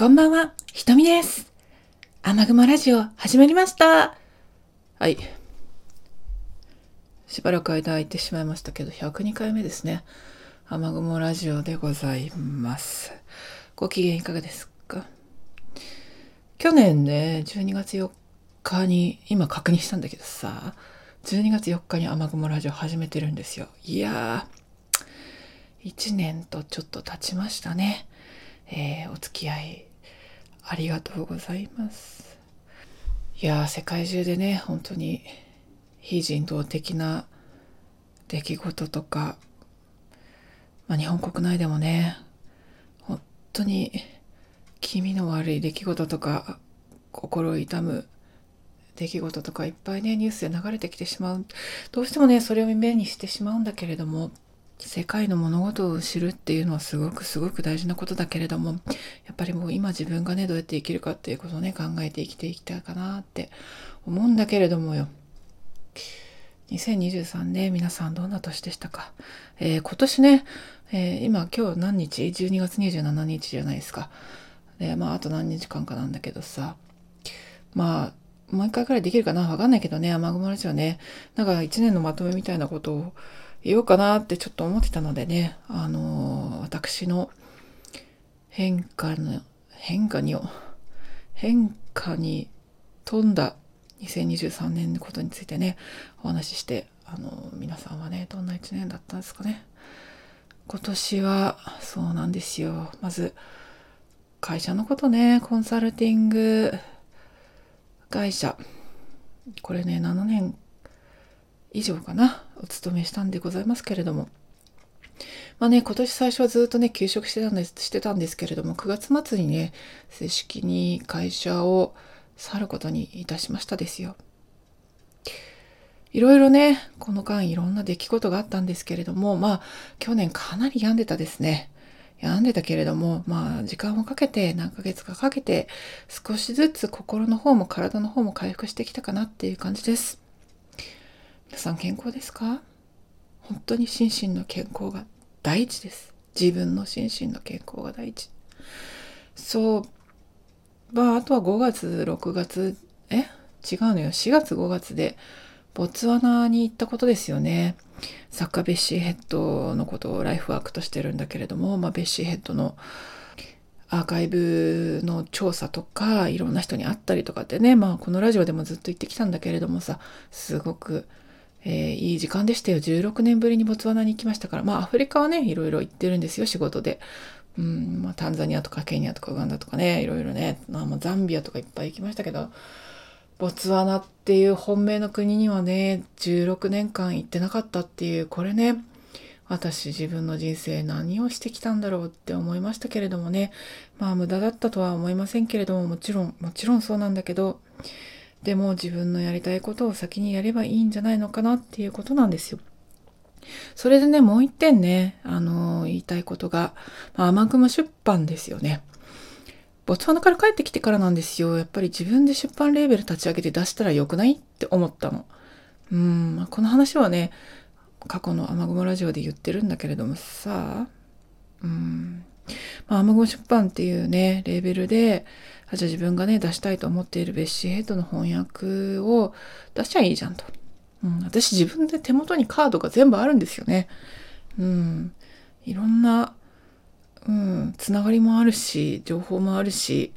こんばんは、ひとみです。雨雲ラジオ始まりました。はい。しばらく間空いてしまいましたけど、102回目ですね。雨雲ラジオでございます。ご機嫌いかがですか？去年ね、12月4日に、今確認したんだけどさ、12月4日に雨雲ラジオ始めてるんですよ。いやー、1年とちょっと経ちましたね。えー、お付き合いありがとうございます。いや世界中でね、本当に非人道的な出来事とか、まあ、日本国内でもね、本当に気味の悪い出来事とか、心痛む出来事とかいっぱいね、ニュースで流れてきてしまう。どうしてもね、それを目にしてしまうんだけれども、世界の物事を知るっていうのはすごくすごく大事なことだけれども、やっぱりもう今自分がね、どうやって生きるかっていうことをね、考えて生きていきたいかなって思うんだけれどもよ。2023年、皆さんどんな年でしたか？えー、今年ね、えー、今今日何日 ?12 月27日じゃないですか。で、まああと何日間かなんだけどさ、まあ、もう一回くらいできるかな？わかんないけどね、雨雲ラジオね。なんか一年のまとめみたいなことを言おうかなってちょっと思ってたのでね、あのー、私の変化の、変化に、変化に富んだ2023年のことについてね、お話しして、あのー、皆さんはね、どんな一年だったんですかね。今年は、そうなんですよ。まず、会社のことね、コンサルティング会社。これね、7年以上かな、お勤めしたんでございますけれども。まあね、今年最初はずっとね、休職してたんです、してたんですけれども、9月末にね、正式に会社を去ることにいたしましたですよ。いろいろね、この間いろんな出来事があったんですけれども、まあ、去年かなり病んでたですね。病んでたけれども、まあ、時間をかけて、何ヶ月かかけて、少しずつ心の方も体の方も回復してきたかなっていう感じです。皆さん健康ですか？本当に心身の健康が第一です。自分の心身の健康が第一。そう。まあ、あとは5月、6月、え？違うのよ。4月、5月で、ボツワナに行ったことですよね。サッカーベッシーヘッドのことをライフワークとしてるんだけれども、まあ、ベッシーヘッドのアーカイブの調査とか、いろんな人に会ったりとかってね、まあ、このラジオでもずっと言ってきたんだけれどもさ、すごくえー、いい時間でしたよ。16年ぶりにボツワナに行きましたから。まあ、アフリカはね、いろいろ行ってるんですよ、仕事で。うん、まあ、タンザニアとかケニアとかウガンダとかね、いろいろね、まあ、ザンビアとかいっぱい行きましたけど、ボツワナっていう本命の国にはね、16年間行ってなかったっていう、これね、私自分の人生何をしてきたんだろうって思いましたけれどもね、まあ無駄だったとは思いませんけれども、もちろん、もちろんそうなんだけど、でも自分のやりたいことを先にやればいいんじゃないのかなっていうことなんですよ。それでね、もう一点ね、あのー、言いたいことが、まあ、雨雲出版ですよね。ボツワナから帰ってきてからなんですよ。やっぱり自分で出版レーベル立ち上げて出したらよくないって思ったの。うん、この話はね、過去の雨雲ラジオで言ってるんだけれどもさ、うん、まあ、雨雲出版っていうね、レーベルで、あじゃあ自分がね、出したいと思っているベッシーヘッドの翻訳を出しちゃいいじゃんと。うん、私自分で手元にカードが全部あるんですよね。うん。いろんな、うん、つながりもあるし、情報もあるし、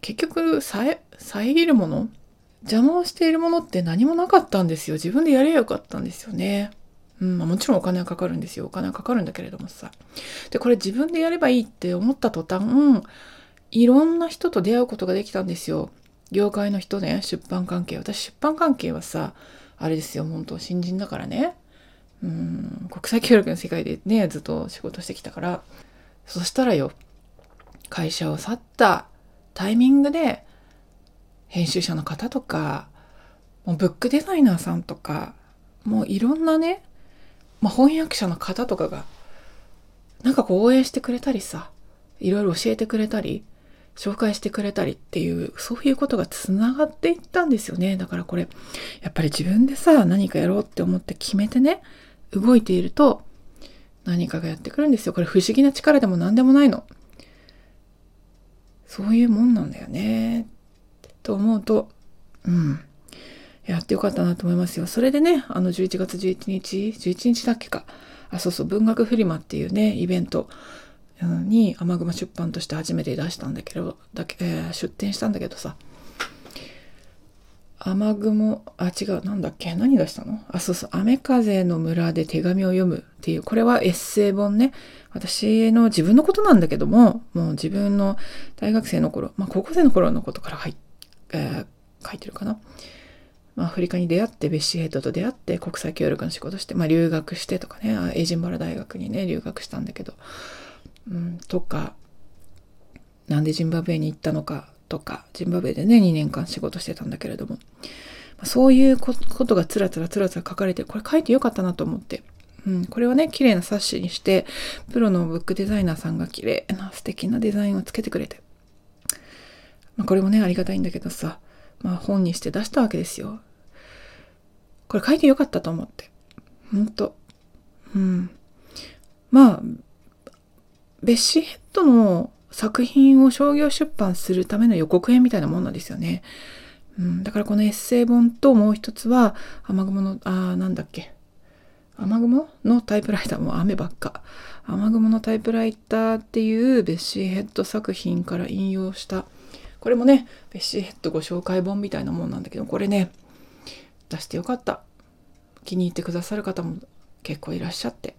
結局、遮るもの邪魔をしているものって何もなかったんですよ。自分でやればよかったんですよね。うん、まあ、もちろんお金はかかるんですよ。お金はかかるんだけれどもさ。で、これ自分でやればいいって思った途端、いろんな人と出会うことができたんですよ。業界の人ね、出版関係。私、出版関係はさ、あれですよ、本当新人だからね。うん、国際協力の世界でね、ずっと仕事してきたから。そしたらよ、会社を去ったタイミングで、編集者の方とか、もうブックデザイナーさんとか、もういろんなね、まあ、翻訳者の方とかが、なんかこう応援してくれたりさ、いろいろ教えてくれたり、紹介してくれたりっていう、そういうことがつながっていったんですよね。だからこれ、やっぱり自分でさ、何かやろうって思って決めてね、動いていると、何かがやってくるんですよ。これ不思議な力でも何でもないの。そういうもんなんだよね。と思うと、うん。やってよかったなと思いますよ。それでね、あの11月11日、11日だっけか。あ、そうそう、文学フリマっていうね、イベントに雨雲出版として初めて出したんだけど、だけえー、出展したんだけどさ、雨雲、あ、違う、なんだっけ？何出したの？あ、そうそう、雨風の村で手紙を読むっていう、これはエッセイ本ね。私の自分のことなんだけども、もう自分の大学生の頃、まあ高校生の頃のことから入っ、えー、書いてるかな。まあ、アフリカに出会ってベッシーヘッドと出会って国際協力の仕事して、まあ、留学してとかねエイジンバラ大学にね留学したんだけど、うん、とかなんでジンバブエに行ったのかとかジンバブエでね2年間仕事してたんだけれども、そういうことがつらつらつらつら書かれてこれ書いてよかったなと思って。うん、これをね、綺麗な冊子にして、プロのブックデザイナーさんが綺麗な素敵なデザインをつけてくれて。まあ、これもね、ありがたいんだけどさ、まあ本にして出したわけですよ。これ書いてよかったと思って。ほんと。うん。まあ、ベッシーヘッドの作品を商業出版するための予告編みたいなもんなんですよね。うん、だからこのエッセイ本ともう一つは雨雲の、あーなんだっけ。雨雲のタイプライターも雨ばっか。雨雲のタイプライターっていうベッシーヘッド作品から引用した。これもね、ベッシーヘッドご紹介本みたいなもんなんだけど、これね、出してよかった。気に入ってくださる方も結構いらっしゃって。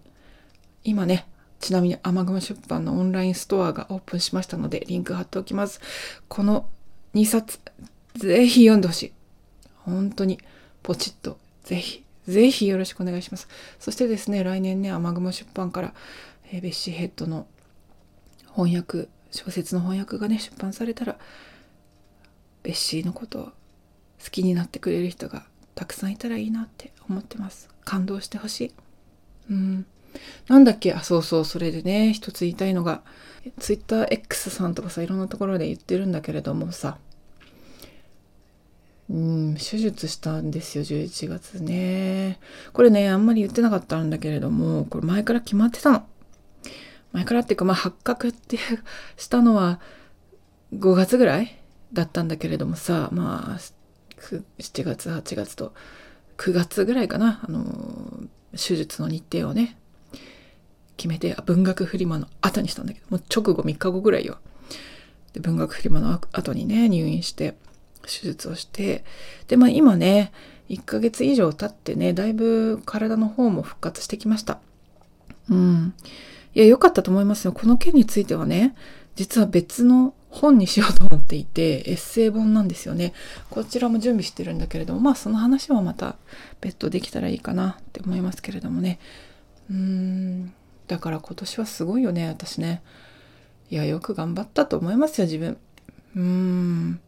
今ね、ちなみに雨雲出版のオンラインストアがオープンしましたので、リンク貼っておきます。この2冊、ぜひ読んでほしい。本当に、ポチッと、ぜひ、ぜひよろしくお願いします。そしてですね、来年ね、雨雲出版から、えー、ベッシーヘッドの翻訳、小説の翻訳がね、出版されたら、ベッシーのことを好きになってくれる人がたくさんいたらいいなって思ってます。感動してほしい。うん。なんだっけ？あそうそう。それでね一つ言いたいのが TwitterX さんとかさいろんなところで言ってるんだけれどもさ。うん手術したんですよ11月ね。これねあんまり言ってなかったんだけれどもこれ前から決まってたの。前からっていうかまあ発覚ってしたのは5月ぐらいだったんだけれどもさ。まあ7月8月と9月ぐらいかなあの手術の日程をね決めて文学フリマの後にしたんだけどもう直後3日後ぐらいよ。で文学フリマの後にね入院して手術をしてでまあ今ね1ヶ月以上経ってねだいぶ体の方も復活してきました。うん。いや良かったと思いますよ。この件についてはね実は別の本にしようと思っていて、エッセイ本なんですよね。こちらも準備してるんだけれども、まあその話はまた別途できたらいいかなって思いますけれどもね。うーん、だから今年はすごいよね、私ね。いや、よく頑張ったと思いますよ、自分。うーん。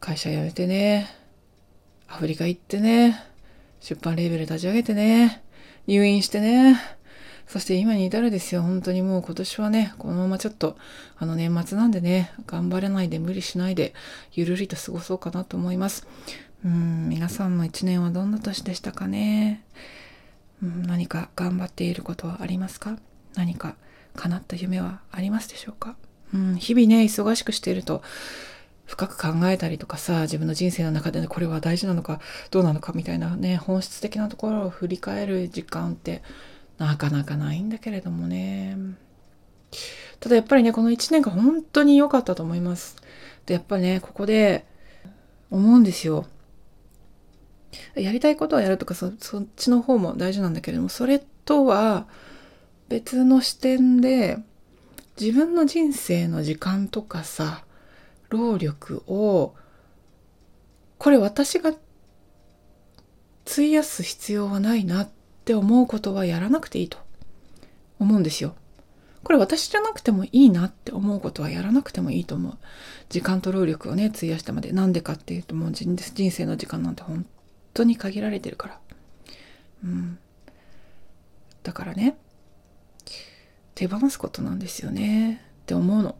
会社辞めてね、アフリカ行ってね、出版レーベル立ち上げてね、入院してね、そして今に至るですよ。本当にもう今年はね、このままちょっと、あの年末なんでね、頑張れないで無理しないで、ゆるりと過ごそうかなと思います。うん、皆さんの一年はどんな年でしたかね。うん、何か頑張っていることはありますか？何か叶った夢はありますでしょうか？うん、日々ね、忙しくしていると、深く考えたりとかさ、自分の人生の中で、ね、これは大事なのか、どうなのかみたいなね、本質的なところを振り返る時間ってなかなかないんだけれどもね。ただやっぱりね、この1年間本当に良かったと思います。で、やっぱりね、ここで思うんですよ。やりたいことをやるとかそ、そっちの方も大事なんだけれども、それとは別の視点で、自分の人生の時間とかさ、労力を、これ私が費やす必要はないなっって思うことはやらなくていいと思うんですよ。これ私じゃなくてもいいなって思うことはやらなくてもいいと思う。時間と労力をね、費やしてまで。なんでかっていうともう人生の時間なんて本当に限られてるから。うん。だからね、手放すことなんですよねって思うの。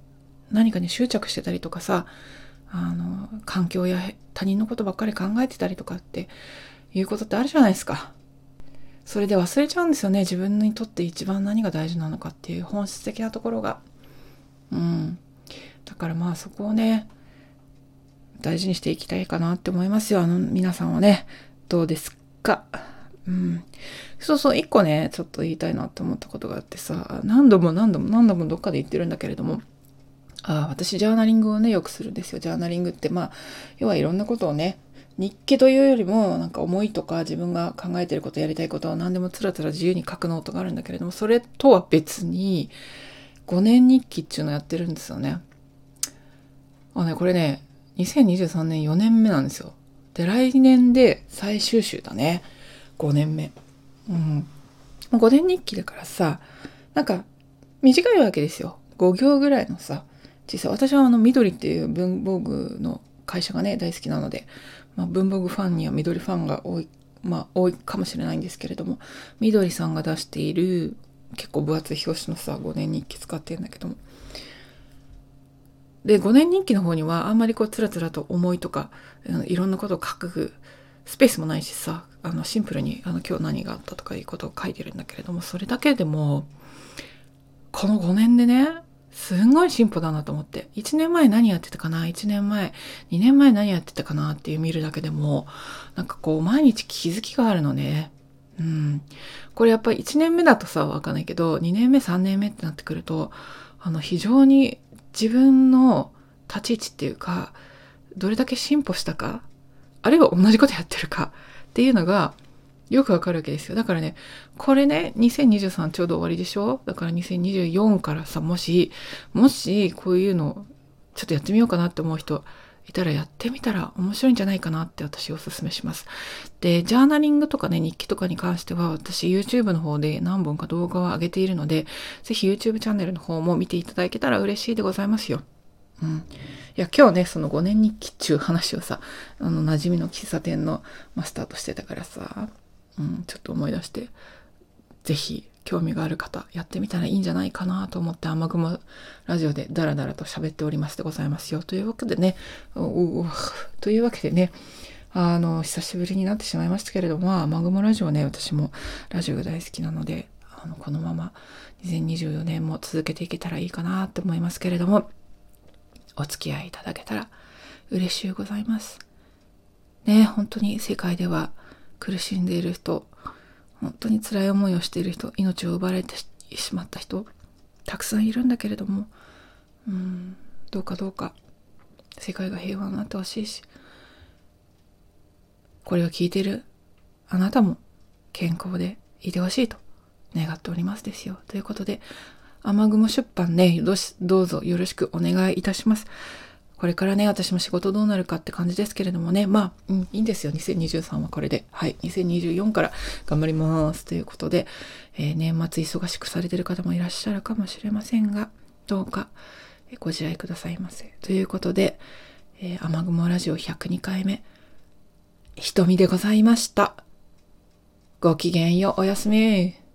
何かに執着してたりとかさ、あの、環境や他人のことばっかり考えてたりとかっていうことってあるじゃないですか。それで忘れちゃうんですよね自分にとって一番何が大事なのかっていう本質的なところがうんだからまあそこをね、大事にしていきたいかなって思いますよ。あの、皆さんはね、どうですか？うん。そうそう、一個ね、ちょっと言いたいなって思ったことがあってさ、何度も何度も何度もどっかで言ってるんだけれども、あ私、ジャーナリングをね、よくするんですよ。ジャーナリングって、まあ、要はいろんなことをね、日記というよりも、なんか思いとか自分が考えてること、やりたいことを何でもつらつら自由に書くノートがあるんだけれども、それとは別に、5年日記っていうのをやってるんですよね。あね、これね、2023年4年目なんですよ。で、来年で最終週だね。5年目。うん。5年日記だからさ、なんか短いわけですよ。5行ぐらいのさ、小さい。私はあの緑っていう文房具の会社がね、大好きなので、まあ、文房具ファンには緑ファンが多い、まあ多いかもしれないんですけれども、緑さんが出している結構分厚い表紙のさ、5年日記使ってるんだけども。で、5年日記の方にはあんまりこうつらつらと思いとか、いろんなことを書くスペースもないしさ、あのシンプルにあの今日何があったとかいうことを書いてるんだけれども、それだけでも、この5年でね、すんごい進歩だなと思って。1年前何やってたかな ?1 年前、2年前何やってたかなっていう見るだけでも、なんかこう毎日気づきがあるのね。うん。これやっぱり1年目だとさ、わかんないけど、2年目、3年目ってなってくると、あの、非常に自分の立ち位置っていうか、どれだけ進歩したか、あるいは同じことやってるかっていうのが、よくわかるわけですよ。だからね、これね、2023ちょうど終わりでしょ？だから2024からさ、もし、もしこういうのちょっとやってみようかなって思う人いたらやってみたら面白いんじゃないかなって私おすすめします。で、ジャーナリングとかね、日記とかに関しては私 YouTube の方で何本か動画を上げているので、ぜひ YouTube チャンネルの方も見ていただけたら嬉しいでございますよ。うん。いや、今日ね、その5年日記っていう話をさ、あの、馴染みの喫茶店のマスターとしてたからさ、うん、ちょっと思い出して、ぜひ興味がある方、やってみたらいいんじゃないかなと思って雨雲ラジオでダラダラと喋っておりますでございますよ。というわけでね、というわけでね、あの、久しぶりになってしまいましたけれども、雨雲ラジオね、私もラジオが大好きなので、あの、このまま2024年も続けていけたらいいかなって思いますけれども、お付き合いいただけたら嬉しゅうございます。ね、本当に世界では苦しんでいる人、本当に辛い思いをしている人、命を奪われてしまった人、たくさんいるんだけれども、うん、どうかどうか世界が平和になってほしいし、これを聞いているあなたも健康でいてほしいと願っておりますですよ。ということで、雨雲出版ね、どうぞよろしくお願いいたします。これからね、私も仕事どうなるかって感じですけれどもね、まあ、うん、いいんですよ。2023はこれで。はい。2024から頑張ります。ということで、えー、年末忙しくされてる方もいらっしゃるかもしれませんが、どうかご自愛くださいませ。ということで、えー、雨雲ラジオ102回目、瞳でございました。ごきげんよう、おやすみ。